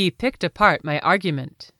He picked apart my argument.